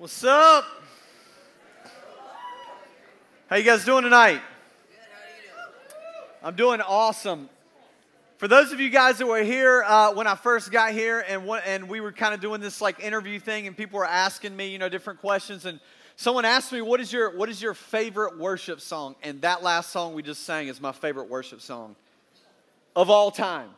What's up? How you guys doing tonight? I'm doing awesome. For those of you guys that were here uh, when I first got here, and and we were kind of doing this like interview thing, and people were asking me, you know, different questions, and someone asked me, "What is your what is your favorite worship song?" And that last song we just sang is my favorite worship song of all time.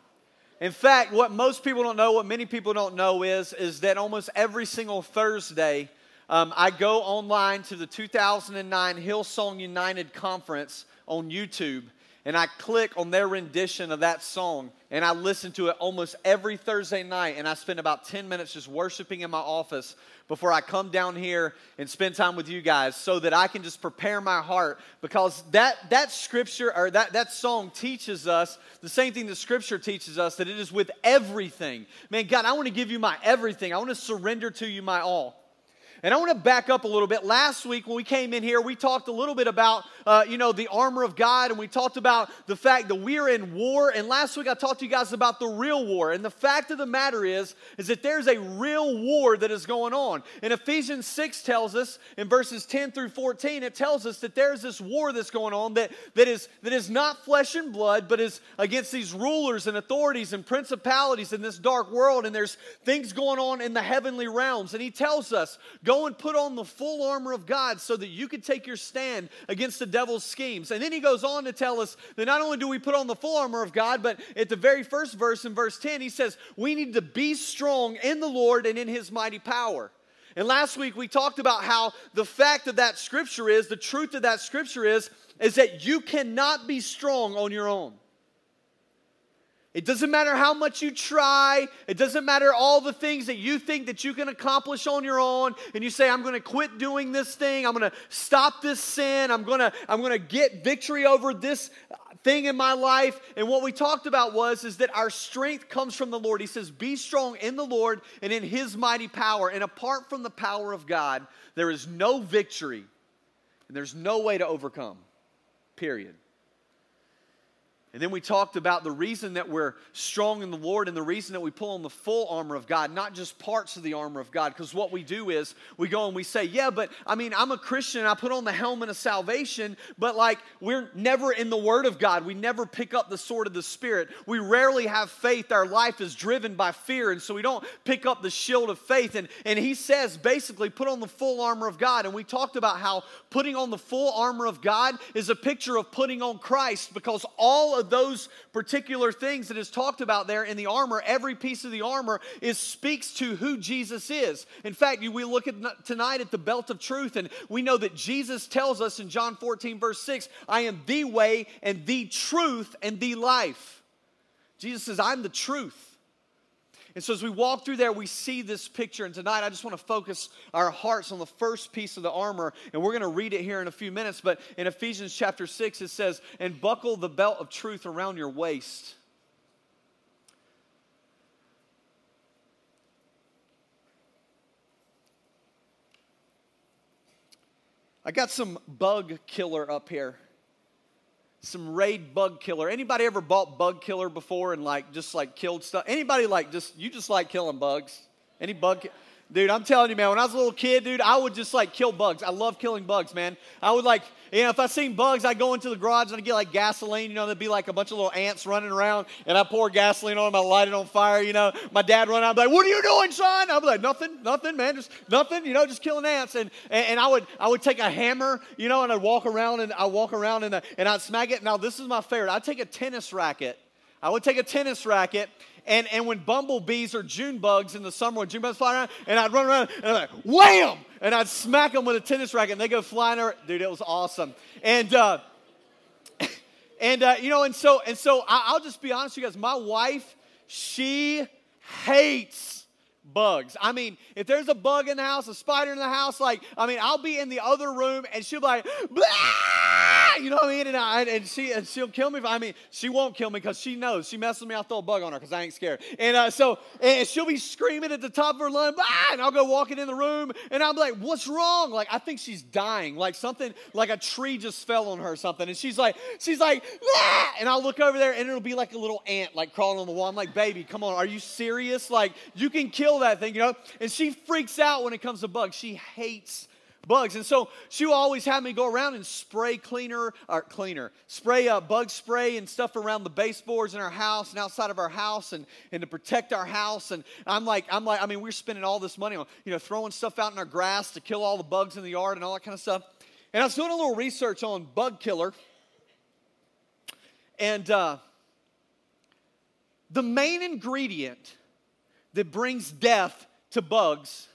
In fact, what most people don't know, what many people don't know, is is that almost every single Thursday, um, I go online to the 2009 Hillsong United Conference on YouTube and I click on their rendition of that song and I listen to it almost every Thursday night and I spend about 10 minutes just worshiping in my office before I come down here and spend time with you guys so that I can just prepare my heart because that that scripture or that that song teaches us the same thing the scripture teaches us that it is with everything. Man, God, I want to give you my everything. I want to surrender to you my all. And I want to back up a little bit. Last week, when we came in here, we talked a little bit about, uh, you know, the armor of God, and we talked about the fact that we're in war. And last week, I talked to you guys about the real war. And the fact of the matter is, is that there's a real war that is going on. And Ephesians 6 tells us, in verses 10 through 14, it tells us that there's this war that's going on that, that, is, that is not flesh and blood, but is against these rulers and authorities and principalities in this dark world. And there's things going on in the heavenly realms. And he tells us, go Go and put on the full armor of God so that you can take your stand against the devil's schemes. And then he goes on to tell us that not only do we put on the full armor of God, but at the very first verse in verse 10, he says, We need to be strong in the Lord and in his mighty power. And last week we talked about how the fact of that scripture is, the truth of that scripture is, is that you cannot be strong on your own. It doesn't matter how much you try. It doesn't matter all the things that you think that you can accomplish on your own. And you say, I'm going to quit doing this thing. I'm going to stop this sin. I'm going to, I'm going to get victory over this thing in my life. And what we talked about was, is that our strength comes from the Lord. He says, be strong in the Lord and in his mighty power. And apart from the power of God, there is no victory and there's no way to overcome. Period. And then we talked about the reason that we're strong in the Lord and the reason that we pull on the full armor of God, not just parts of the armor of God. Because what we do is we go and we say, Yeah, but I mean, I'm a Christian, I put on the helmet of salvation, but like we're never in the Word of God. We never pick up the sword of the Spirit. We rarely have faith. Our life is driven by fear, and so we don't pick up the shield of faith. And, and he says basically, put on the full armor of God. And we talked about how putting on the full armor of God is a picture of putting on Christ because all of of those particular things that is talked about there in the armor, every piece of the armor is speaks to who Jesus is. In fact, we look at tonight at the belt of truth, and we know that Jesus tells us in John 14, verse 6, I am the way and the truth and the life. Jesus says, I'm the truth. And so as we walk through there, we see this picture. And tonight, I just want to focus our hearts on the first piece of the armor. And we're going to read it here in a few minutes. But in Ephesians chapter 6, it says, And buckle the belt of truth around your waist. I got some bug killer up here some raid bug killer. Anybody ever bought bug killer before and like just like killed stuff? Anybody like just you just like killing bugs? Any bug? Dude, I'm telling you, man, when I was a little kid, dude, I would just like kill bugs. I love killing bugs, man. I would like, you know, if I seen bugs, I'd go into the garage and I'd get like gasoline, you know, there'd be like a bunch of little ants running around, and I pour gasoline on them, I light it on fire, you know. My dad run out, I'd be like, What are you doing, son? I'd be like, Nothing, nothing, man, just nothing, you know, just killing ants. And and, and I would I would take a hammer, you know, and I'd walk around and I'd walk around and, uh, and I'd smack it. Now, this is my favorite. I'd take a tennis racket. I would take a tennis racket and, and when bumblebees or June bugs in the summer, when June bugs fly around, and I'd run around and I'd like, wham! And I'd smack them with a tennis racket and they go flying over. Dude, it was awesome. And, uh, and uh, you know, and so, and so I, will just be honest with you guys. My wife, she hates bugs. I mean, if there's a bug in the house, a spider in the house, like, I mean, I'll be in the other room and she'll be like, Blah! you know what I mean? And, I, and she and she'll kill me. If, I mean, she won't kill me because she knows. She messes with me, I'll throw a bug on her because I ain't scared. And uh, so and she'll be screaming at the top of her lungs, ah, and I'll go walking in the room, and I'm like, what's wrong? Like I think she's dying, like something, like a tree just fell on her or something. And she's like, she's like, ah, and I'll look over there, and it'll be like a little ant, like crawling on the wall. I'm like, baby, come on, are you serious? Like you can kill that thing, you know? And she freaks out when it comes to bugs. She hates bugs. And so she will always have me go around and spray cleaner, or cleaner, spray uh, bug spray and stuff around the baseboards in our house and outside of our house and, and to protect our house. And I'm like, I'm like, I mean, we're spending all this money on, you know, throwing stuff out in our grass to kill all the bugs in the yard and all that kind of stuff. And I was doing a little research on bug killer. And uh, the main ingredient that brings death to bugs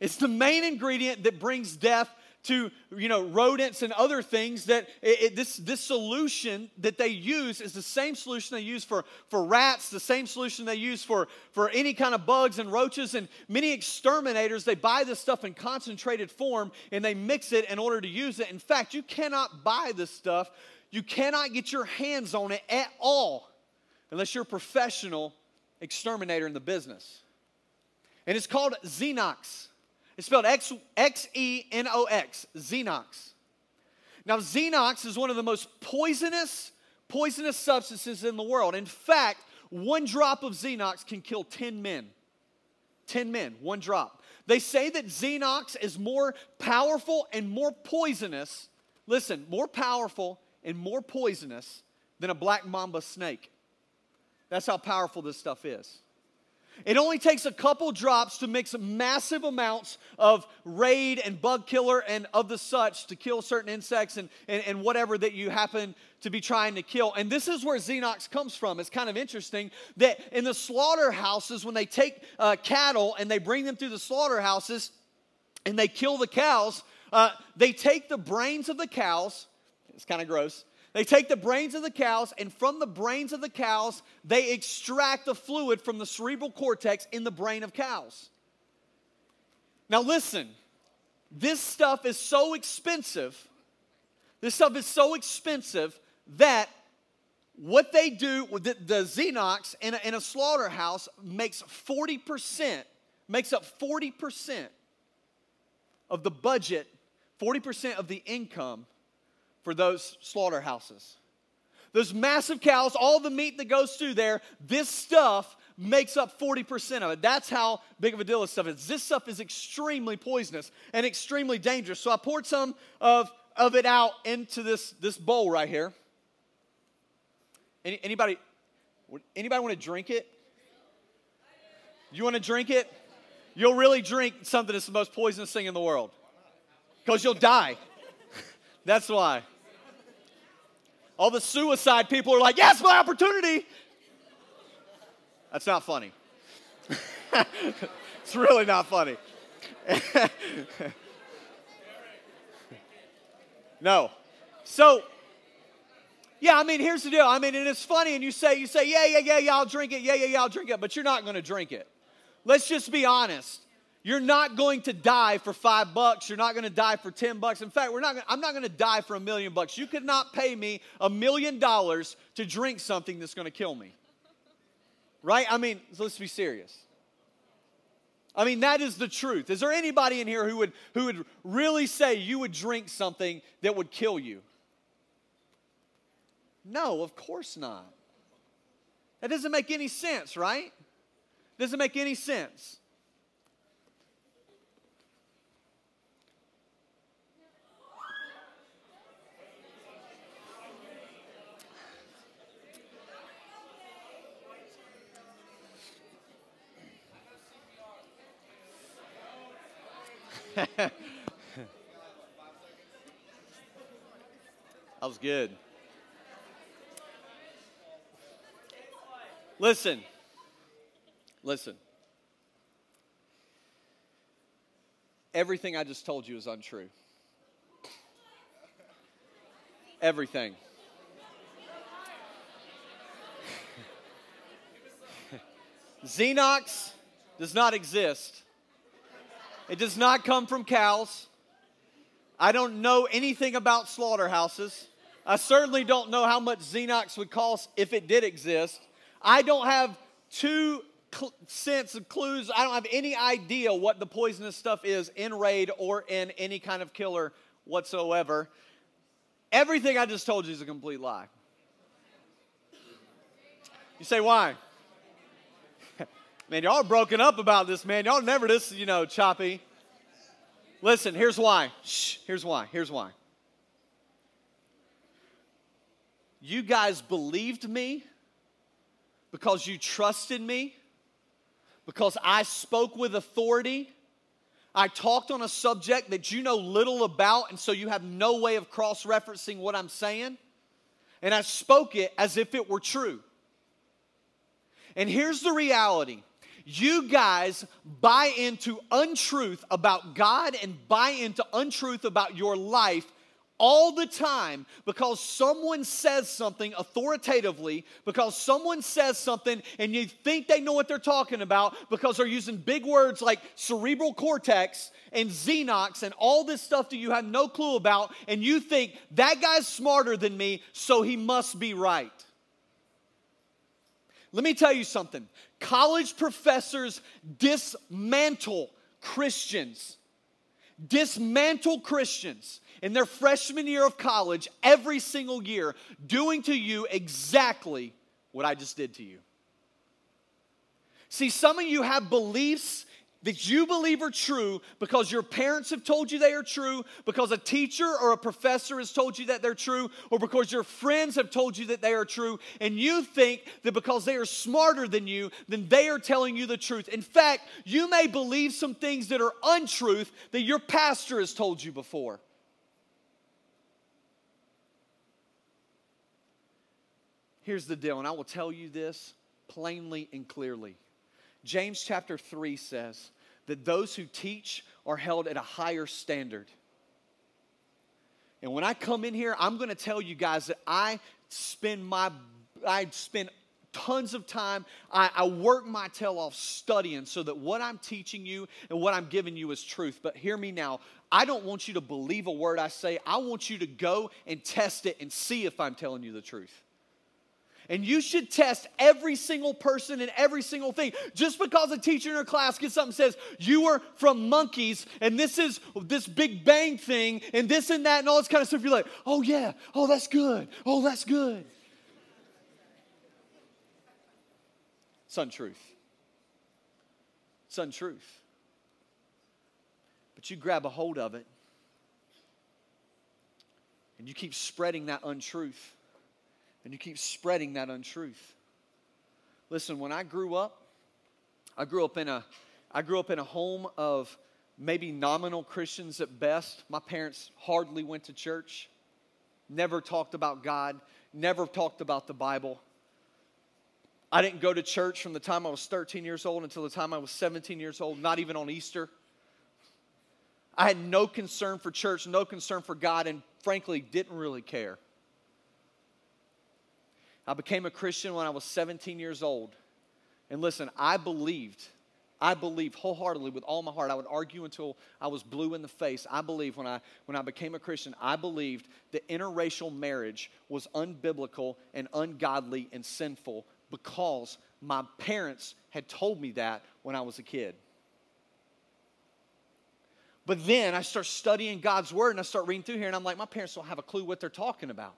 it's the main ingredient that brings death to you know rodents and other things that it, it, this, this solution that they use is the same solution they use for, for rats the same solution they use for, for any kind of bugs and roaches. And many exterminators they buy this stuff in concentrated form and they mix it in order to use it. In fact you cannot buy this stuff. You cannot get your hands on it at all unless you're a professional exterminator in the business. And it's called xenox it's spelled X E N O X, Xenox. Now, Xenox is one of the most poisonous, poisonous substances in the world. In fact, one drop of Xenox can kill 10 men. 10 men, one drop. They say that Xenox is more powerful and more poisonous, listen, more powerful and more poisonous than a black mamba snake. That's how powerful this stuff is. It only takes a couple drops to mix massive amounts of raid and bug killer and of the such to kill certain insects and, and, and, whatever that you happen to be trying to kill. And this is where Xenox comes from. It's kind of interesting that in the slaughterhouses, when they take uh, cattle and they bring them through the slaughterhouses and they kill the cows, uh, they take the brains of the cows. It's kind of gross they take the brains of the cows, and from the brains of the cows, they extract the fluid from the cerebral cortex in the brain of cows. Now, listen, this stuff is so expensive. This stuff is so expensive that what they do, the, the Xenox in a, in a slaughterhouse makes 40%, makes up 40% of the budget, 40% of the income for those slaughterhouses. Those massive cows, all the meat that goes through there, this stuff makes up 40% of it. That's how big of a deal this stuff is. This stuff is extremely poisonous and extremely dangerous. So I poured some of, of it out into this, this bowl right here. Any, anybody, anybody want to drink it? You want to drink it? You'll really drink something that's the most poisonous thing in the world. Because you'll die. that's why. All the suicide people are like, yes, my opportunity. That's not funny. it's really not funny. no. So, yeah, I mean, here's the deal. I mean, it's funny, and you say, you say, yeah, yeah, yeah, yeah, I'll drink it. Yeah, yeah, yeah, I'll drink it. But you're not going to drink it. Let's just be honest. You're not going to die for five bucks. You're not going to die for 10 bucks. In fact, we're not gonna, I'm not going to die for a million bucks. You could not pay me a million dollars to drink something that's going to kill me. Right? I mean, let's be serious. I mean, that is the truth. Is there anybody in here who would, who would really say you would drink something that would kill you? No, of course not. That doesn't make any sense, right? Doesn't make any sense. that was good. Listen. Listen. Everything I just told you is untrue. Everything. Xenox does not exist it does not come from cows. I don't know anything about slaughterhouses. I certainly don't know how much Xenox would cost if it did exist. I don't have two cl- cents of clues. I don't have any idea what the poisonous stuff is in Raid or in any kind of killer whatsoever. Everything I just told you is a complete lie. You say, why? Man, y'all are broken up about this, man. Y'all never this, you know, choppy. Listen, here's why. Shh, here's why. Here's why. You guys believed me because you trusted me, because I spoke with authority. I talked on a subject that you know little about, and so you have no way of cross referencing what I'm saying. And I spoke it as if it were true. And here's the reality you guys buy into untruth about God and buy into untruth about your life all the time because someone says something authoritatively, because someone says something and you think they know what they're talking about because they're using big words like cerebral cortex and Xenox and all this stuff that you have no clue about, and you think that guy's smarter than me, so he must be right. Let me tell you something college professors dismantle Christians, dismantle Christians in their freshman year of college every single year, doing to you exactly what I just did to you. See, some of you have beliefs that you believe are true because your parents have told you they are true, because a teacher or a professor has told you that they're true, or because your friends have told you that they are true, and you think that because they are smarter than you, then they are telling you the truth. In fact, you may believe some things that are untruth that your pastor has told you before. Here's the deal, and I will tell you this plainly and clearly. James chapter 3 says that those who teach are held at a higher standard. And when I come in here, I'm going to tell you guys that I spend my I spend tons of time. I, I, work my tail off studying so that what I'm teaching you and what I'm giving you is truth. But hear me now. I don't want you to believe a word I say. I want you to go and test it and see if I'm telling you the truth. And you should test every single person and every single thing. Just because a teacher in her class gets something says, You were from monkeys, and this is this big bang thing, and this and that, and all this kind of stuff, you're like, Oh, yeah, oh, that's good, oh, that's good. It's untruth. It's untruth. But you grab a hold of it, and you keep spreading that untruth and you keep spreading that untruth. Listen, when I grew up, I grew up in a I grew up in a home of maybe nominal Christians at best. My parents hardly went to church, never talked about God, never talked about the Bible. I didn't go to church from the time I was 13 years old until the time I was 17 years old, not even on Easter. I had no concern for church, no concern for God, and frankly, didn't really care. I became a Christian when I was 17 years old. And listen, I believed, I believed wholeheartedly with all my heart. I would argue until I was blue in the face. I believed when I, when I became a Christian, I believed that interracial marriage was unbiblical and ungodly and sinful because my parents had told me that when I was a kid. But then I start studying God's word and I start reading through here, and I'm like, my parents don't have a clue what they're talking about.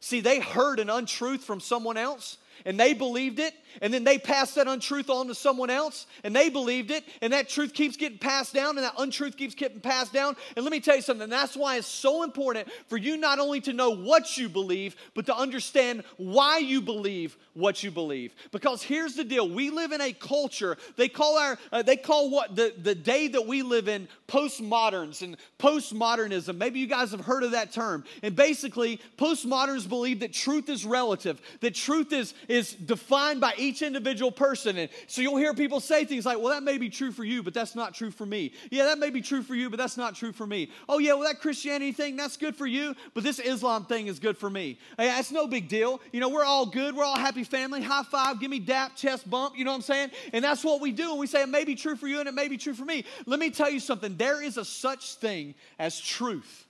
See, they heard an untruth from someone else and they believed it, and then they passed that untruth on to someone else, and they believed it, and that truth keeps getting passed down, and that untruth keeps getting passed down. And let me tell you something that's why it's so important for you not only to know what you believe, but to understand why you believe what you believe. Because here's the deal we live in a culture, they call our, uh, they call what the, the day that we live in postmoderns and postmodernism. Maybe you guys have heard of that term. And basically, postmoderns believe that truth is relative, that truth is, is defined by each individual person. And so you'll hear people say things like, well, that may be true for you, but that's not true for me. Yeah, that may be true for you, but that's not true for me. Oh, yeah, well, that Christianity thing, that's good for you, but this Islam thing is good for me. Yeah, that's no big deal. You know, we're all good. We're all happy family. High five, give me dap, chest bump. You know what I'm saying? And that's what we do. And we say it may be true for you and it may be true for me. Let me tell you something. There is a such thing as truth.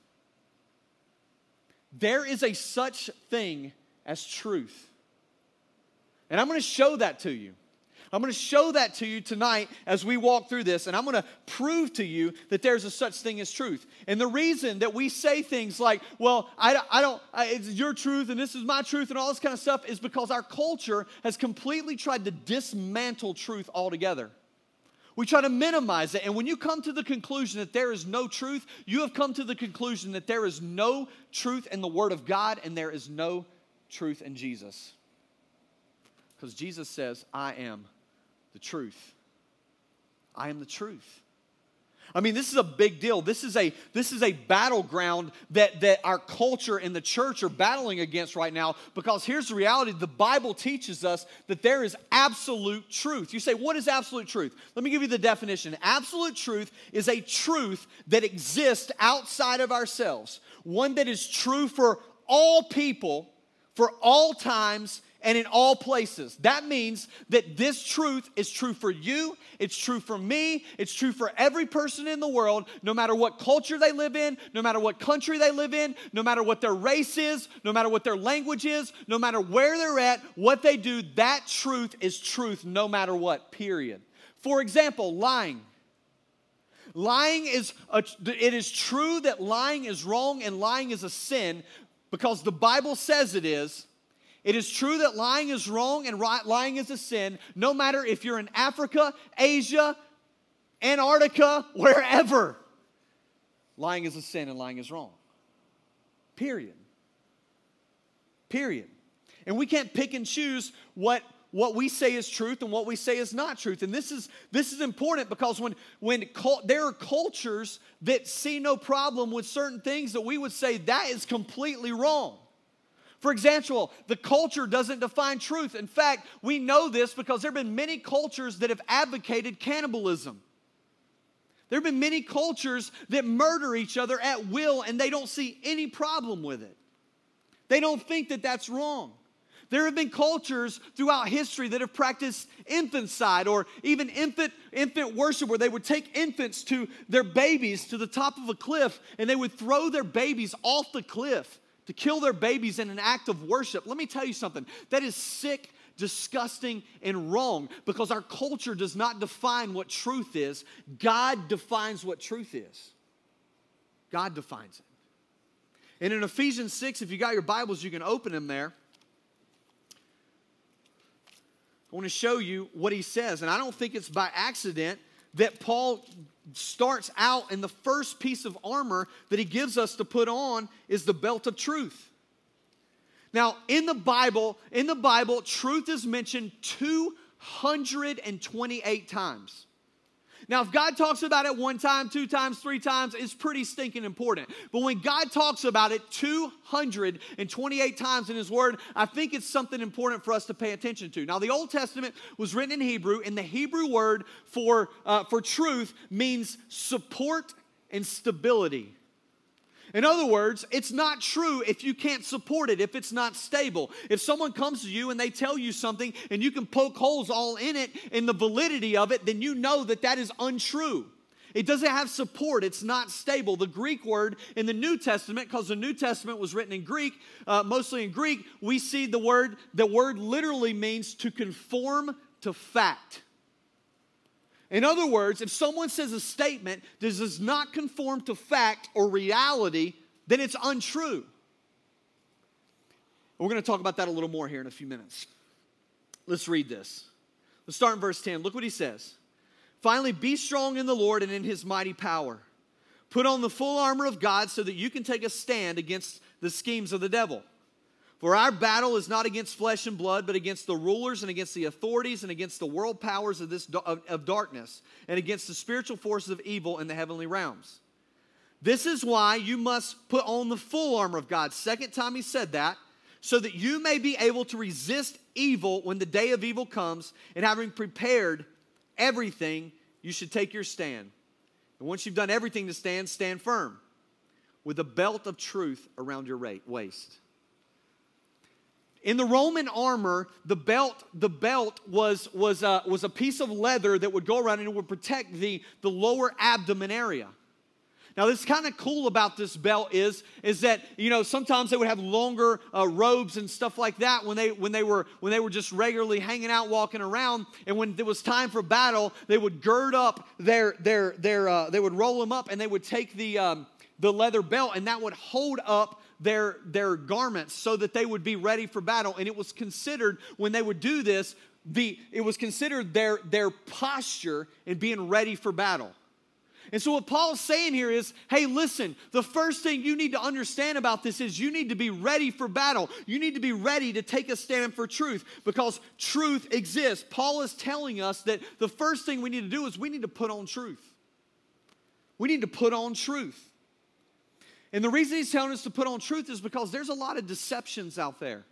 there is a such thing as truth. And I'm going to show that to you. I'm going to show that to you tonight as we walk through this, and I'm going to prove to you that there's a such thing as truth. And the reason that we say things like, well, I, I don't, I, it's your truth and this is my truth and all this kind of stuff is because our culture has completely tried to dismantle truth altogether. We try to minimize it. And when you come to the conclusion that there is no truth, you have come to the conclusion that there is no truth in the Word of God and there is no truth in Jesus. Because Jesus says, I am the truth. I am the truth. I mean, this is a big deal. This is a this is a battleground that that our culture and the church are battling against right now because here's the reality, the Bible teaches us that there is absolute truth. You say, "What is absolute truth?" Let me give you the definition. Absolute truth is a truth that exists outside of ourselves. One that is true for all people, for all times and in all places. That means that this truth is true for you, it's true for me, it's true for every person in the world, no matter what culture they live in, no matter what country they live in, no matter what their race is, no matter what their language is, no matter where they're at, what they do, that truth is truth no matter what, period. For example, lying. Lying is, a, it is true that lying is wrong and lying is a sin because the Bible says it is, it is true that lying is wrong and lying is a sin, no matter if you're in Africa, Asia, Antarctica, wherever. Lying is a sin and lying is wrong. Period. Period. And we can't pick and choose what what we say is truth and what we say is not truth. And this is this is important because when when there are cultures that see no problem with certain things that we would say that is completely wrong. For example, the culture doesn't define truth. In fact, we know this because there have been many cultures that have advocated cannibalism. There have been many cultures that murder each other at will and they don't see any problem with it. They don't think that that's wrong. There have been cultures throughout history that have practiced infanticide or even infant, infant worship where they would take infants to their babies to the top of a cliff and they would throw their babies off the cliff to kill their babies in an act of worship. Let me tell you something that is sick, disgusting, and wrong because our culture does not define what truth is. God defines what truth is. God defines it. And in Ephesians 6, if you got your Bibles, you can open them there. I want to show you what he says. And I don't think it's by accident that Paul starts out and the first piece of armor that he gives us to put on is the belt of truth. Now, in the Bible, in the Bible, truth is mentioned 228 times. Now, if God talks about it one time, two times, three times, it's pretty stinking important. But when God talks about it 228 times in His Word, I think it's something important for us to pay attention to. Now, the Old Testament was written in Hebrew, and the Hebrew word for, uh, for truth means support and stability. In other words, it's not true if you can't support it, if it's not stable. If someone comes to you and they tell you something and you can poke holes all in it, in the validity of it, then you know that that is untrue. It doesn't have support. It's not stable. The Greek word in the New Testament, because the New Testament was written in Greek, uh, mostly in Greek, we see the word, the word literally means to conform to fact. In other words, if someone says a statement that does not conform to fact or reality, then it's untrue. We're going to talk about that a little more here in a few minutes. Let's read this. Let's start in verse 10. Look what he says. Finally, be strong in the Lord and in his mighty power. Put on the full armor of God so that you can take a stand against the schemes of the devil. For our battle is not against flesh and blood, but against the rulers and against the authorities and against the world powers of this of, of darkness and against the spiritual forces of evil in the heavenly realms. This is why you must put on the full armor of God. Second time he said that, so that you may be able to resist evil when the day of evil comes, and having prepared everything, you should take your stand. And once you've done everything to stand, stand firm with a belt of truth around your waist in the Roman armor, the belt, the belt was, was, a, was a piece of leather that would go around and it would protect the, the lower abdomen area. Now, this kind of cool about this belt is, is that you know sometimes they would have longer uh, robes and stuff like that when they when they were when they were just regularly hanging out, walking around, and when it was time for battle, they would gird up their their their uh, they would roll them up and they would take the um, the leather belt and that would hold up their their garments so that they would be ready for battle. And it was considered when they would do this, the it was considered their their posture in being ready for battle. And so, what Paul's saying here is hey, listen, the first thing you need to understand about this is you need to be ready for battle. You need to be ready to take a stand for truth because truth exists. Paul is telling us that the first thing we need to do is we need to put on truth. We need to put on truth. And the reason he's telling us to put on truth is because there's a lot of deceptions out there.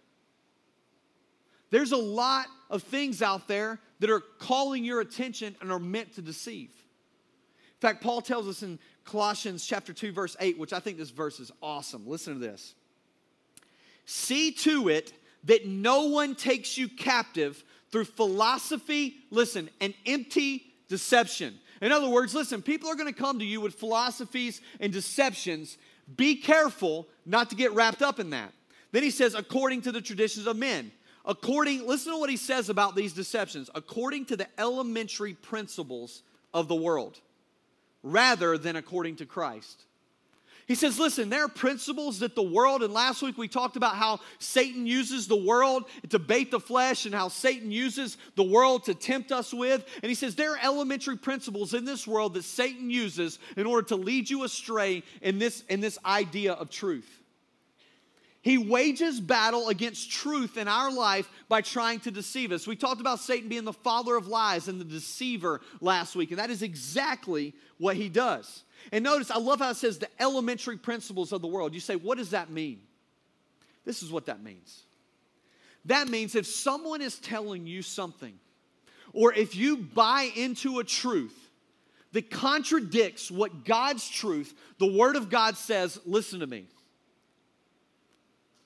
There's a lot of things out there that are calling your attention and are meant to deceive. In fact, Paul tells us in Colossians chapter 2 verse 8, which I think this verse is awesome. Listen to this. See to it that no one takes you captive through philosophy, listen, and empty deception. In other words, listen, people are going to come to you with philosophies and deceptions. Be careful not to get wrapped up in that. Then he says, according to the traditions of men. According, listen to what he says about these deceptions. According to the elementary principles of the world rather than according to Christ. He says, listen, there are principles that the world, and last week we talked about how Satan uses the world to bait the flesh and how Satan uses the world to tempt us with. And he says, there are elementary principles in this world that Satan uses in order to lead you astray in this, in this idea of truth. He wages battle against truth in our life by trying to deceive us. We talked about Satan being the father of lies and the deceiver last week, and that is exactly what he does. And notice, I love how it says the elementary principles of the world. You say, what does that mean? This is what that means. That means if someone is telling you something, or if you buy into a truth that contradicts what God's truth, the Word of God says, listen to me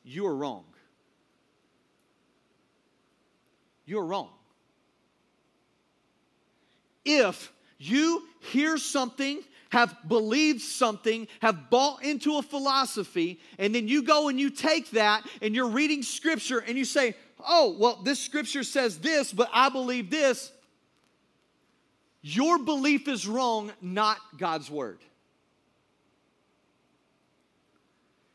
you are wrong. You're wrong. If you hear something, have believed something, have bought into a philosophy, and then you go and you take that and you're reading scripture and you say, oh, well, this scripture says this, but I believe this. Your belief is wrong, not God's word.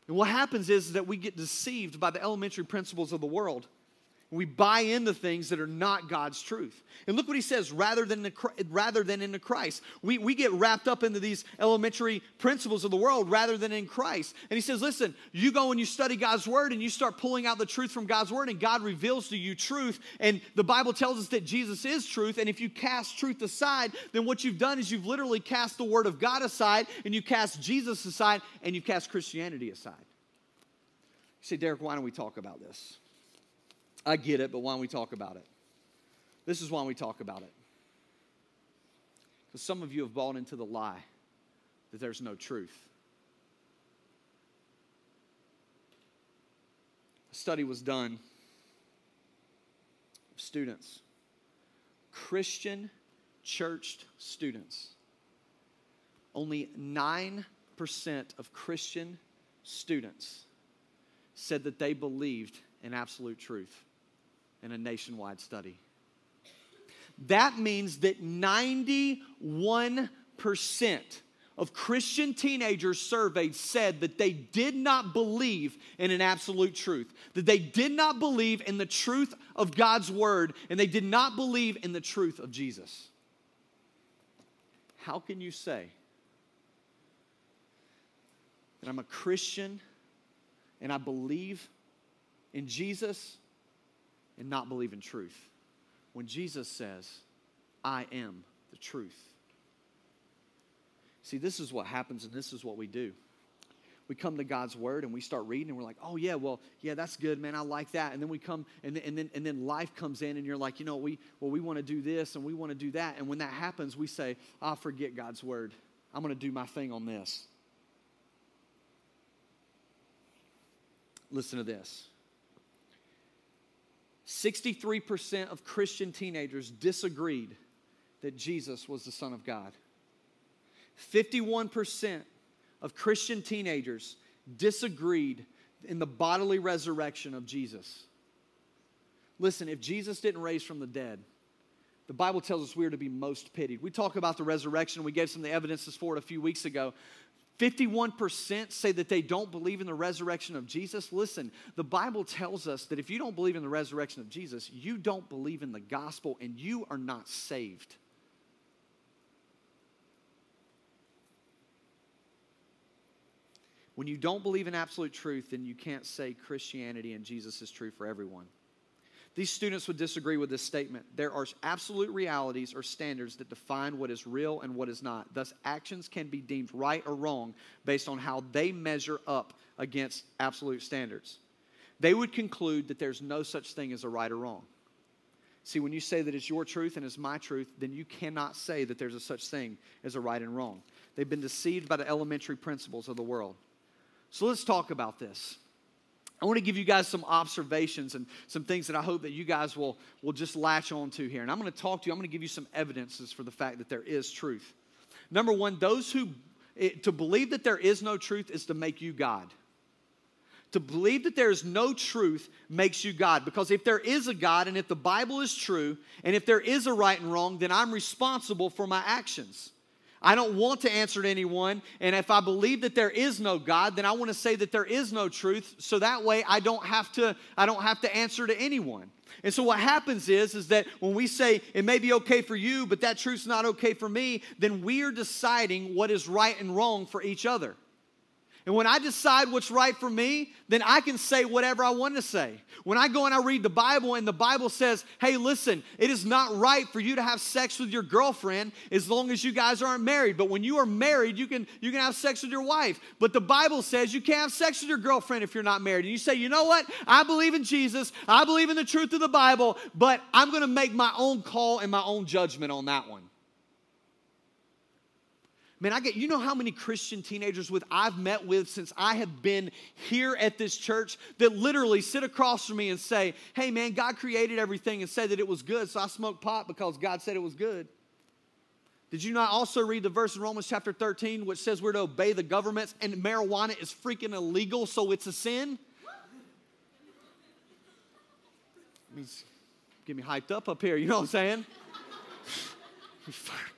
And what happens is that we get deceived by the elementary principles of the world. We buy into things that are not God's truth. And look what he says rather than, the, rather than into Christ. We, we get wrapped up into these elementary principles of the world rather than in Christ. And he says, listen, you go and you study God's word and you start pulling out the truth from God's word, and God reveals to you truth. And the Bible tells us that Jesus is truth. And if you cast truth aside, then what you've done is you've literally cast the word of God aside, and you cast Jesus aside, and you cast Christianity aside. You say, Derek, why don't we talk about this? I get it, but why don't we talk about it? This is why we talk about it. Because some of you have bought into the lie that there's no truth. A study was done of students, Christian churched students. Only 9% of Christian students said that they believed in absolute truth in a nationwide study. That means that 91% of Christian teenagers surveyed said that they did not believe in an absolute truth, that they did not believe in the truth of God's word, and they did not believe in the truth of Jesus. How can you say that I'm a Christian and I believe in Jesus and not believe in truth. When Jesus says, I am the truth. See, this is what happens and this is what we do. We come to God's word and we start reading and we're like, oh yeah, well, yeah, that's good, man. I like that. And then we come and, and then and then life comes in and you're like, you know, we well, we want to do this and we want to do that. And when that happens, we say, I forget God's word. I'm gonna do my thing on this. Listen to this 63% of Christian teenagers disagreed that Jesus was the Son of God. 51% of Christian teenagers disagreed in the bodily resurrection of Jesus. Listen, if Jesus didn't raise from the dead, the Bible tells us we are to be most pitied. We talk about the resurrection. We gave some of the evidences for it a few weeks ago. 51% say that they don't believe in the resurrection of Jesus. Listen, the Bible tells us that if you don't believe in the resurrection of Jesus, you don't believe in the gospel and you are not saved. When you don't believe in absolute truth, then you can't say Christianity and Jesus is true for everyone. These students would disagree with this statement. There are absolute realities or standards that define what is real and what is not. Thus, actions can be deemed right or wrong based on how they measure up against absolute standards. They would conclude that there's no such thing as a right or wrong. See, when you say that it's your truth and it's my truth, then you cannot say that there's a such thing as a right and wrong. They've been deceived by the elementary principles of the world. So let's talk about this. I want to give you guys some observations and some things that I hope that you guys will, will just latch on to here. And I'm going to talk to you, I'm going to give you some evidences for the fact that there is truth. Number one, those who, it, to believe that there is no truth is to make you God. To believe that there is no truth makes you God. Because if there is a God and if the Bible is true and if there is a right and wrong, then I'm responsible for my actions. I don't want to answer to anyone. And if I believe that there is no God, then I want to say that there is no truth. So that way I don't have to, I don't have to answer to anyone. And so what happens is, is that when we say it may be okay for you, but that truth's not okay for me, then we are deciding what is right and wrong for each other. And when I decide what's right for me, then I can say whatever I want to say. When I go and I read the Bible and the Bible says, hey, listen, it is not right for you to have sex with your girlfriend as long as you guys aren't married. But when you are married, you can, you can have sex with your wife. But the Bible says you can't have sex with your girlfriend if you're not married. And you say, you know what? I believe in Jesus, I believe in the truth of the Bible, but I'm going to make my own call and my own judgment on that one. Man, I get, you know how many Christian teenagers with I've met with since I have been here at this church that literally sit across from me and say, hey man, God created everything and said that it was good, so I smoked pot because God said it was good. Did you not also read the verse in Romans chapter 13 which says we're to obey the governments and marijuana is freaking illegal, so it's a sin? get me hyped up up here, you know what I'm saying?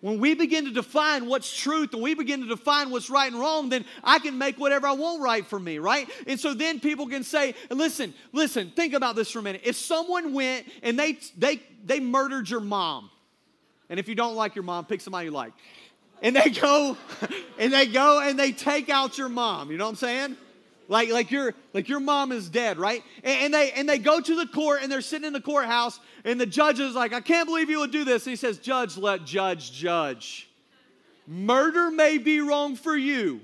When we begin to define what's truth and we begin to define what's right and wrong, then I can make whatever I want right for me, right? And so then people can say, listen, listen, think about this for a minute. If someone went and they they they murdered your mom, and if you don't like your mom, pick somebody you like. And they go, and they go and they take out your mom. You know what I'm saying? Like like your like your mom is dead right? And, and, they and they go to the court and they're sitting in the courthouse and the judge is like i can't believe you would do this. And he says judge let judge judge. Murder may be wrong for you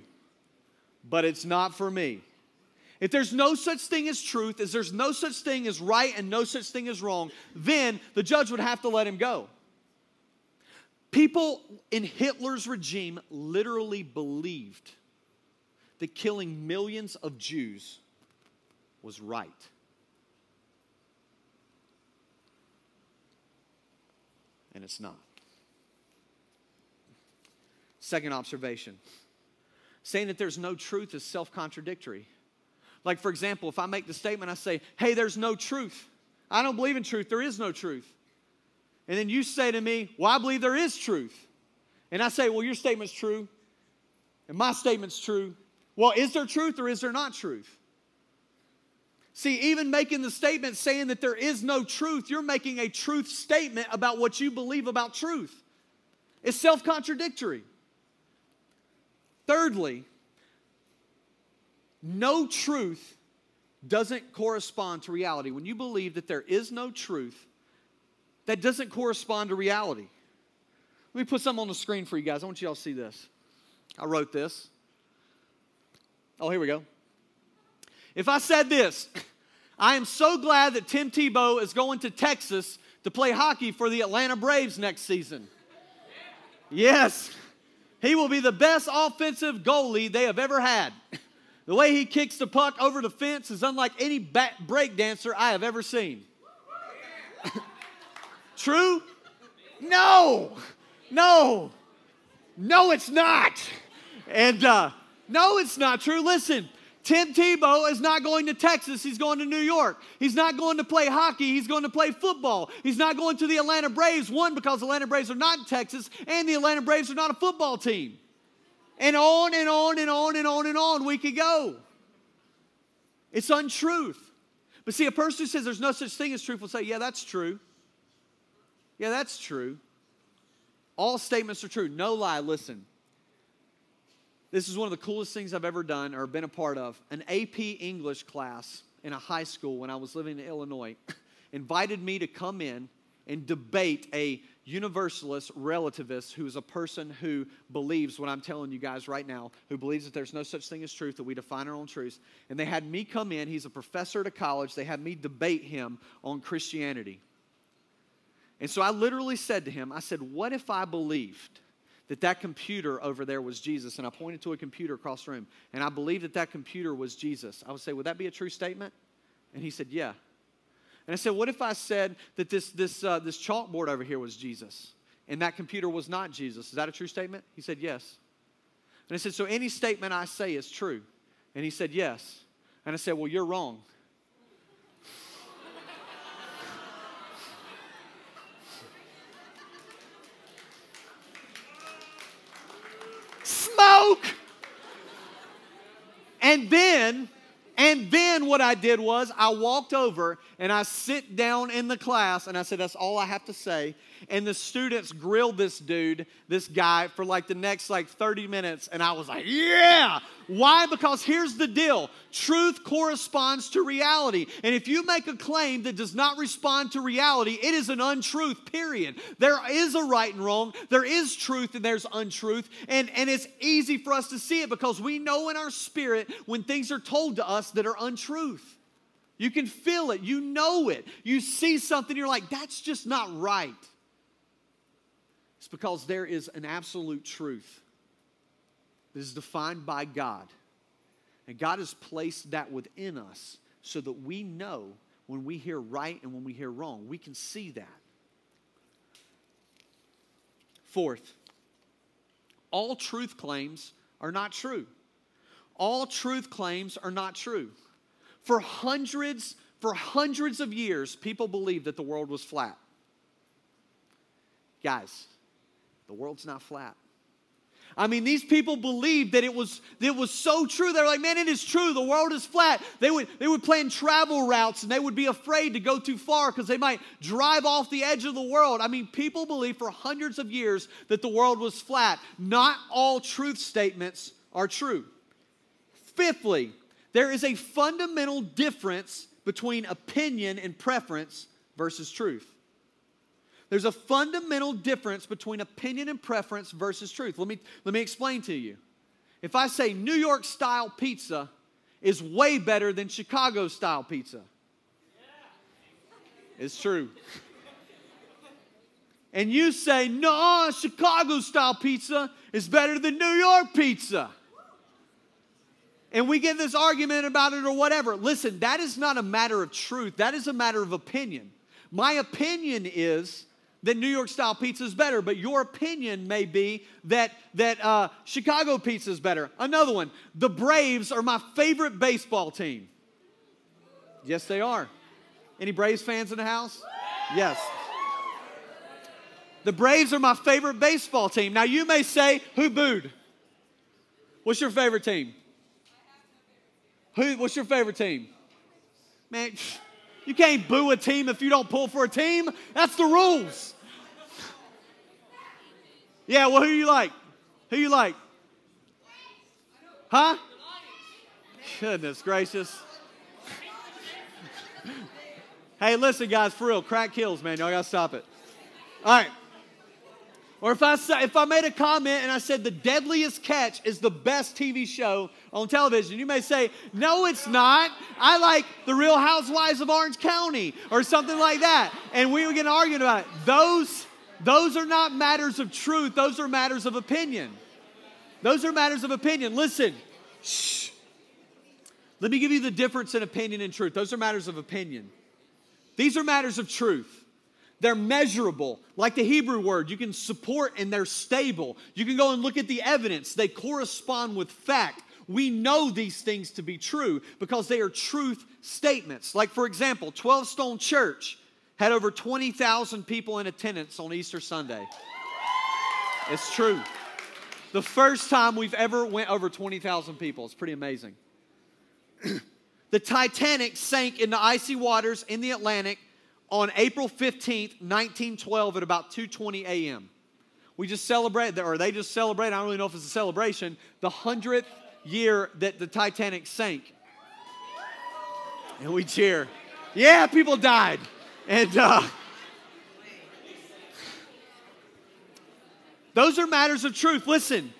but it's not for me. If there's no such thing as truth as there's no such thing as right and no such thing as wrong then the judge would have to let him go. People in hitler's regime literally believed that killing millions of Jews was right. And it's not. Second observation saying that there's no truth is self contradictory. Like, for example, if I make the statement, I say, hey, there's no truth. I don't believe in truth. There is no truth. And then you say to me, well, I believe there is truth. And I say, well, your statement's true. And my statement's true. Well, is there truth or is there not truth? See, even making the statement saying that there is no truth, you're making a truth statement about what you believe about truth. It's self contradictory. Thirdly, no truth doesn't correspond to reality. When you believe that there is no truth, that doesn't correspond to reality. Let me put something on the screen for you guys. I want you all to see this. I wrote this. Oh, here we go. If I said this, I am so glad that Tim Tebow is going to Texas to play hockey for the Atlanta Braves next season. Yes, he will be the best offensive goalie they have ever had. The way he kicks the puck over the fence is unlike any break dancer I have ever seen. True? No, no. No, it's not. And uh, no, it's not true. Listen, Tim Tebow is not going to Texas. He's going to New York. He's not going to play hockey. He's going to play football. He's not going to the Atlanta Braves, one, because the Atlanta Braves are not in Texas, and the Atlanta Braves are not a football team. And on and on and on and on and on we could go. It's untruth. But see, a person who says there's no such thing as truth will say, yeah, that's true. Yeah, that's true. All statements are true. No lie. Listen. This is one of the coolest things I've ever done or been a part of. An AP English class in a high school when I was living in Illinois invited me to come in and debate a universalist relativist who is a person who believes what I'm telling you guys right now, who believes that there's no such thing as truth, that we define our own truths. And they had me come in, he's a professor at a college, they had me debate him on Christianity. And so I literally said to him, I said, What if I believed that that computer over there was Jesus, and I pointed to a computer across the room, and I believed that that computer was Jesus, I would say, would that be a true statement? And he said, yeah. And I said, what if I said that this, this, uh, this chalkboard over here was Jesus, and that computer was not Jesus? Is that a true statement? He said, yes. And I said, so any statement I say is true? And he said, yes. And I said, well, you're wrong. Smoke. And then, and then what I did was I walked over and I sit down in the class and I said, That's all I have to say and the students grilled this dude, this guy, for like the next like 30 minutes. And I was like, yeah. Why? Because here's the deal truth corresponds to reality. And if you make a claim that does not respond to reality, it is an untruth, period. There is a right and wrong, there is truth and there's untruth. And, and it's easy for us to see it because we know in our spirit when things are told to us that are untruth. You can feel it, you know it. You see something, you're like, that's just not right. It's because there is an absolute truth that is defined by God. And God has placed that within us so that we know when we hear right and when we hear wrong. We can see that. Fourth, all truth claims are not true. All truth claims are not true. For hundreds, for hundreds of years, people believed that the world was flat. Guys, the world's not flat. I mean, these people believed that it was, that it was so true. They're like, man, it is true. The world is flat. They would, they would plan travel routes and they would be afraid to go too far because they might drive off the edge of the world. I mean, people believed for hundreds of years that the world was flat. Not all truth statements are true. Fifthly, there is a fundamental difference between opinion and preference versus truth. There's a fundamental difference between opinion and preference versus truth. Let me, let me explain to you. If I say New York style pizza is way better than Chicago style pizza, it's true. And you say, no, Chicago style pizza is better than New York pizza. And we get this argument about it or whatever. Listen, that is not a matter of truth, that is a matter of opinion. My opinion is that New York style pizza is better, but your opinion may be that, that uh, Chicago pizza is better. Another one, the Braves are my favorite baseball team. Yes, they are. Any Braves fans in the house? Yes. The Braves are my favorite baseball team. Now, you may say, who booed? What's your favorite team? Who, what's your favorite team? Man, you can't boo a team if you don't pull for a team. That's the rules. Yeah, well, who you like? Who you like? Huh? Goodness gracious. hey, listen, guys, for real, crack kills, man. Y'all gotta stop it. All right. Or if I if I made a comment and I said the deadliest catch is the best TV show on television, you may say, no, it's not. I like the Real Housewives of Orange County or something like that. And we were getting arguing about it. Those, those are not matters of truth. Those are matters of opinion. Those are matters of opinion. Listen, shh. Let me give you the difference in opinion and truth. Those are matters of opinion. These are matters of truth. They're measurable. Like the Hebrew word, you can support and they're stable. You can go and look at the evidence, they correspond with fact. We know these things to be true because they are truth statements. Like, for example, 12 Stone Church had over 20,000 people in attendance on Easter Sunday. It's true. The first time we've ever went over 20,000 people. It's pretty amazing. the Titanic sank in the icy waters in the Atlantic on April 15th, 1912 at about 2:20 a.m. We just celebrated, or they just celebrated, I don't really know if it's a celebration, the 100th year that the Titanic sank. And we cheer. Yeah, people died. And uh, those are matters of truth. Listen,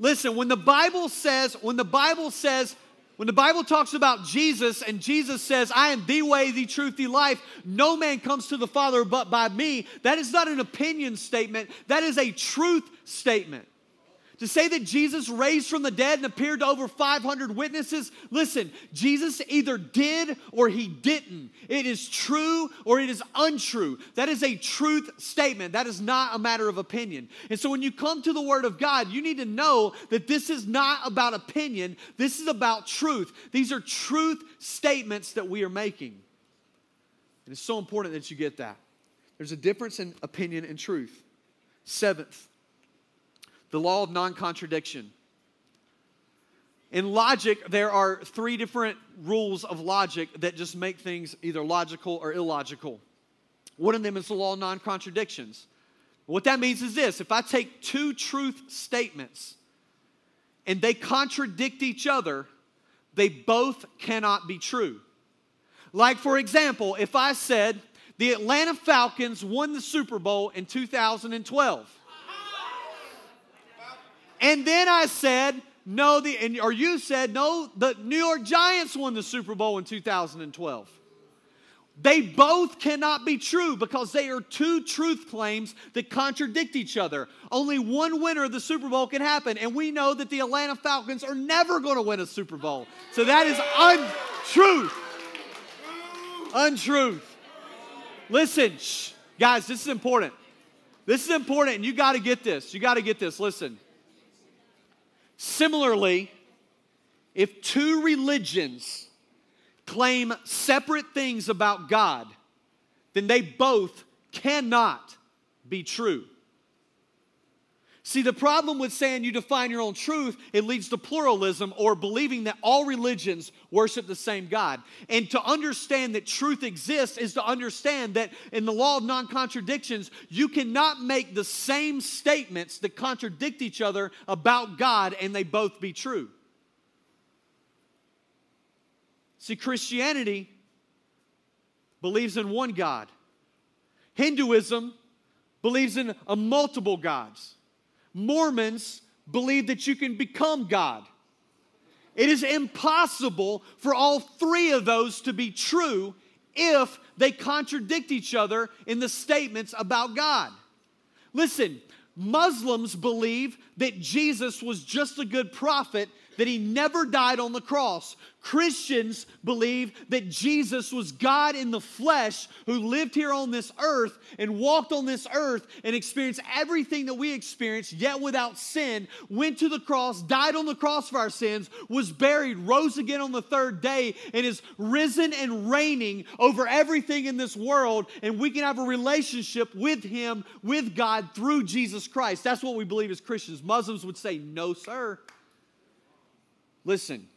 listen, when the Bible says, when the Bible says, when the Bible talks about Jesus and Jesus says, I am the way, the truth, the life, no man comes to the Father but by me, that is not an opinion statement, that is a truth statement. To say that Jesus raised from the dead and appeared to over 500 witnesses, listen, Jesus either did or he didn't. It is true or it is untrue. That is a truth statement. That is not a matter of opinion. And so when you come to the Word of God, you need to know that this is not about opinion, this is about truth. These are truth statements that we are making. And it's so important that you get that. There's a difference in opinion and truth. Seventh, the law of non contradiction. In logic, there are three different rules of logic that just make things either logical or illogical. One of them is the law of non contradictions. What that means is this if I take two truth statements and they contradict each other, they both cannot be true. Like, for example, if I said the Atlanta Falcons won the Super Bowl in 2012, and then I said, no, the, and, or you said, no, the New York Giants won the Super Bowl in 2012. They both cannot be true because they are two truth claims that contradict each other. Only one winner of the Super Bowl can happen, and we know that the Atlanta Falcons are never going to win a Super Bowl. So that is untruth. Untruth. Listen, shh, guys, this is important. This is important, and you got to get this. You got to get this. Listen. Similarly, if two religions claim separate things about God, then they both cannot be true. See, the problem with saying you define your own truth, it leads to pluralism or believing that all religions worship the same God. And to understand that truth exists is to understand that in the law of non contradictions, you cannot make the same statements that contradict each other about God and they both be true. See, Christianity believes in one God, Hinduism believes in a multiple gods. Mormons believe that you can become God. It is impossible for all three of those to be true if they contradict each other in the statements about God. Listen, Muslims believe that Jesus was just a good prophet that he never died on the cross. Christians believe that Jesus was God in the flesh who lived here on this earth and walked on this earth and experienced everything that we experienced, yet without sin, went to the cross, died on the cross for our sins, was buried, rose again on the third day, and is risen and reigning over everything in this world. And we can have a relationship with him, with God, through Jesus Christ. That's what we believe as Christians. Muslims would say, no, sir. Listen,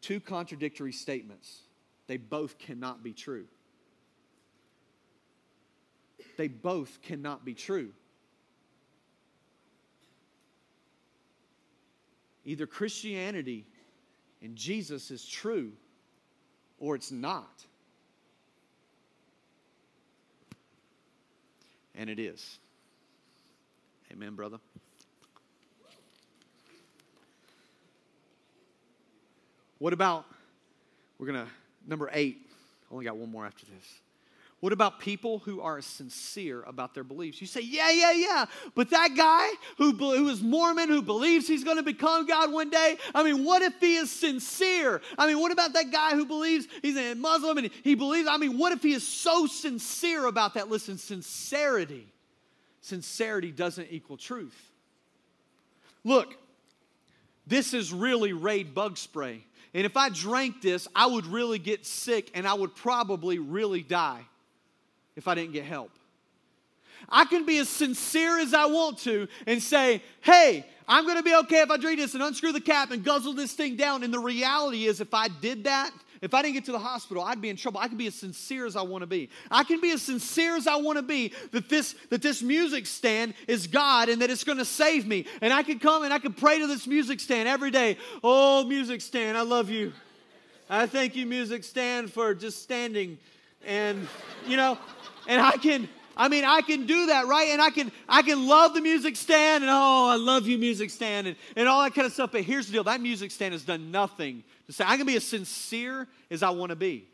two contradictory statements. They both cannot be true. They both cannot be true. Either Christianity and Jesus is true or it's not. And it is. Amen, brother. What about, we're going to, number eight, only got one more after this. What about people who are sincere about their beliefs? You say, yeah, yeah, yeah, but that guy who, who is Mormon, who believes he's going to become God one day, I mean, what if he is sincere? I mean, what about that guy who believes he's a Muslim and he believes, I mean, what if he is so sincere about that? Listen, sincerity, sincerity doesn't equal truth. Look, this is really Raid bug spray. And if I drank this, I would really get sick and I would probably really die if I didn't get help. I can be as sincere as I want to and say, hey, I'm gonna be okay if I drink this and unscrew the cap and guzzle this thing down. And the reality is, if I did that, if I didn't get to the hospital, I'd be in trouble. I can be as sincere as I want to be. I can be as sincere as I want to be that this that this music stand is God and that it's going to save me. And I can come and I can pray to this music stand every day. Oh, music stand, I love you. I thank you, music stand, for just standing and you know, and I can I mean, I can do that, right? And I can I can love the music stand and oh, I love you, music stand, and, and all that kind of stuff. But here's the deal: that music stand has done nothing to say I can be as sincere as I want to be.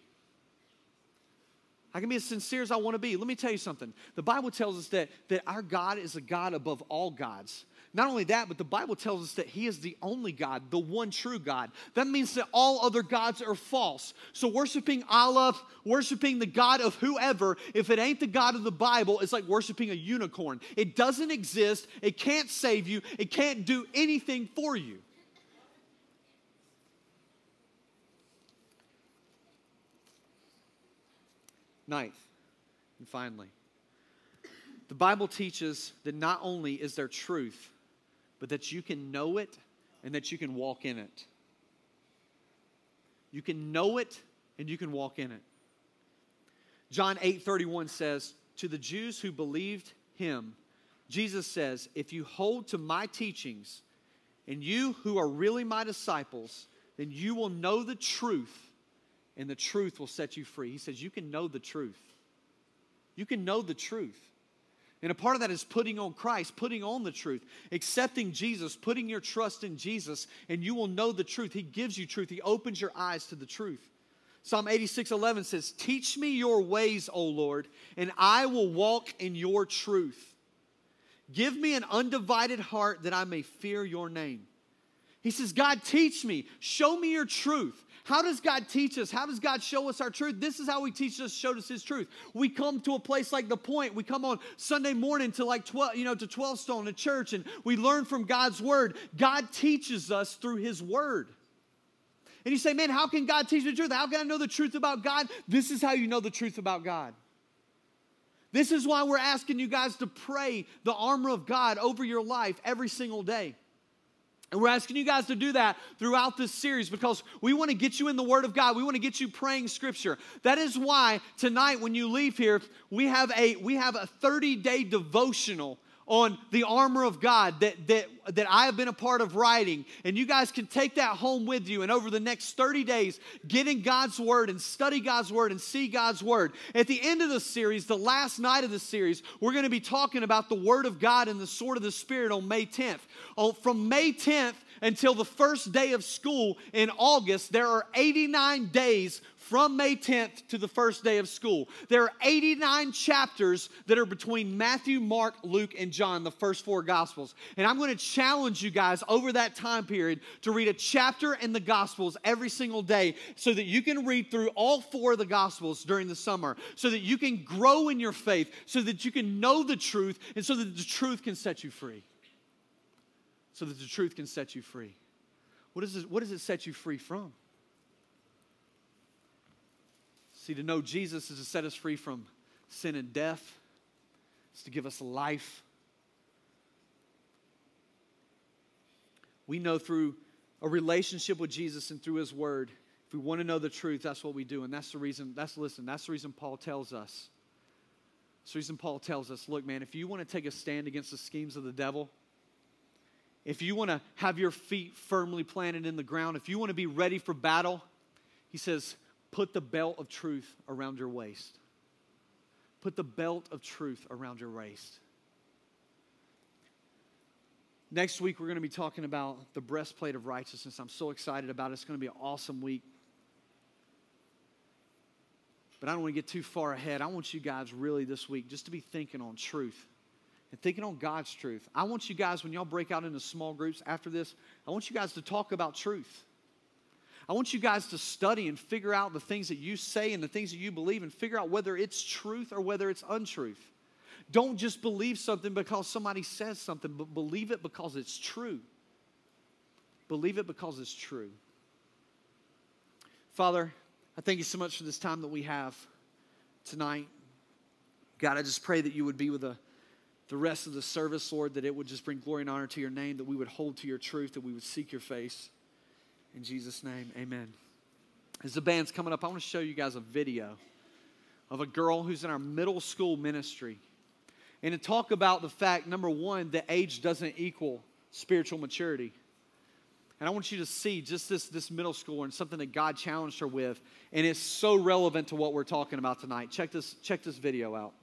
I can be as sincere as I want to be. Let me tell you something. The Bible tells us that, that our God is a God above all gods. Not only that, but the Bible tells us that He is the only God, the one true God. That means that all other gods are false. So, worshiping Allah, worshiping the God of whoever, if it ain't the God of the Bible, it's like worshiping a unicorn. It doesn't exist, it can't save you, it can't do anything for you. Ninth, and finally, the Bible teaches that not only is there truth, but that you can know it and that you can walk in it. You can know it and you can walk in it. John 8 31 says, To the Jews who believed him, Jesus says, If you hold to my teachings, and you who are really my disciples, then you will know the truth, and the truth will set you free. He says, You can know the truth. You can know the truth. And a part of that is putting on Christ, putting on the truth, accepting Jesus, putting your trust in Jesus, and you will know the truth. He gives you truth, He opens your eyes to the truth. Psalm 86 11 says, Teach me your ways, O Lord, and I will walk in your truth. Give me an undivided heart that I may fear your name. He says, God, teach me, show me your truth. How does God teach us? How does God show us our truth? This is how He teaches us, showed us His truth. We come to a place like the Point. We come on Sunday morning to like twelve, you know, to twelve stone a church, and we learn from God's word. God teaches us through His word. And you say, man, how can God teach me the truth? How can I know the truth about God? This is how you know the truth about God. This is why we're asking you guys to pray the armor of God over your life every single day. And we're asking you guys to do that throughout this series because we want to get you in the Word of God. We want to get you praying Scripture. That is why tonight, when you leave here, we have a we have a 30 day devotional on the armor of God that, that, that I have been a part of writing. And you guys can take that home with you. And over the next 30 days, get in God's Word and study God's Word and see God's Word. At the end of the series, the last night of the series, we're going to be talking about the Word of God and the sword of the Spirit on May 10th. Oh, from May 10th until the first day of school in August, there are 89 days from May 10th to the first day of school. There are 89 chapters that are between Matthew, Mark, Luke, and John, the first four Gospels. And I'm going to challenge you guys over that time period to read a chapter in the Gospels every single day so that you can read through all four of the Gospels during the summer, so that you can grow in your faith, so that you can know the truth, and so that the truth can set you free. So that the truth can set you free. What, is it, what does it set you free from? See, to know Jesus is to set us free from sin and death, it's to give us life. We know through a relationship with Jesus and through His Word, if we want to know the truth, that's what we do. And that's the reason, that's, listen, that's the reason Paul tells us. That's the reason Paul tells us look, man, if you want to take a stand against the schemes of the devil, if you want to have your feet firmly planted in the ground, if you want to be ready for battle, he says, Put the belt of truth around your waist. Put the belt of truth around your waist. Next week, we're going to be talking about the breastplate of righteousness. I'm so excited about it. It's going to be an awesome week. But I don't want to get too far ahead. I want you guys really this week just to be thinking on truth and thinking on God's truth. I want you guys, when y'all break out into small groups after this, I want you guys to talk about truth. I want you guys to study and figure out the things that you say and the things that you believe and figure out whether it's truth or whether it's untruth. Don't just believe something because somebody says something, but believe it because it's true. Believe it because it's true. Father, I thank you so much for this time that we have tonight. God, I just pray that you would be with the, the rest of the service, Lord, that it would just bring glory and honor to your name, that we would hold to your truth, that we would seek your face. In Jesus' name, amen. As the band's coming up, I want to show you guys a video of a girl who's in our middle school ministry. And to talk about the fact, number one, that age doesn't equal spiritual maturity. And I want you to see just this, this middle schooler and something that God challenged her with. And it's so relevant to what we're talking about tonight. Check this, check this video out.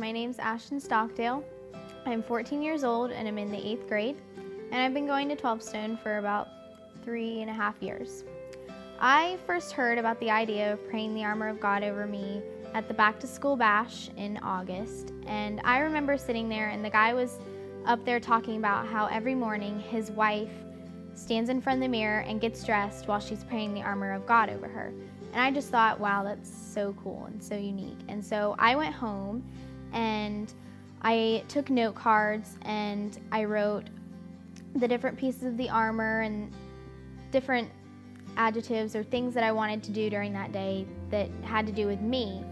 My name's Ashton Stockdale. I'm 14 years old and I'm in the eighth grade, and I've been going to 12 Stone for about three and a half years. I first heard about the idea of praying the armor of God over me at the back to school bash in August, and I remember sitting there, and the guy was up there talking about how every morning his wife stands in front of the mirror and gets dressed while she's praying the armor of God over her. And I just thought, wow, that's so cool and so unique. And so I went home and I took note cards and I wrote the different pieces of the armor and different adjectives or things that I wanted to do during that day that had to do with me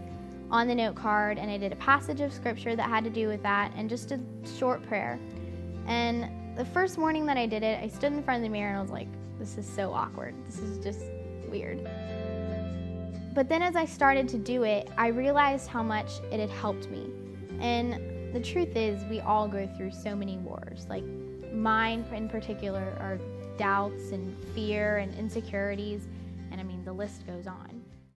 on the note card. And I did a passage of scripture that had to do with that and just a short prayer. And the first morning that I did it, I stood in front of the mirror and I was like, this is so awkward. This is just weird. But then as I started to do it, I realized how much it had helped me. And the truth is, we all go through so many wars. Like mine in particular are doubts and fear and insecurities, and I mean, the list goes on.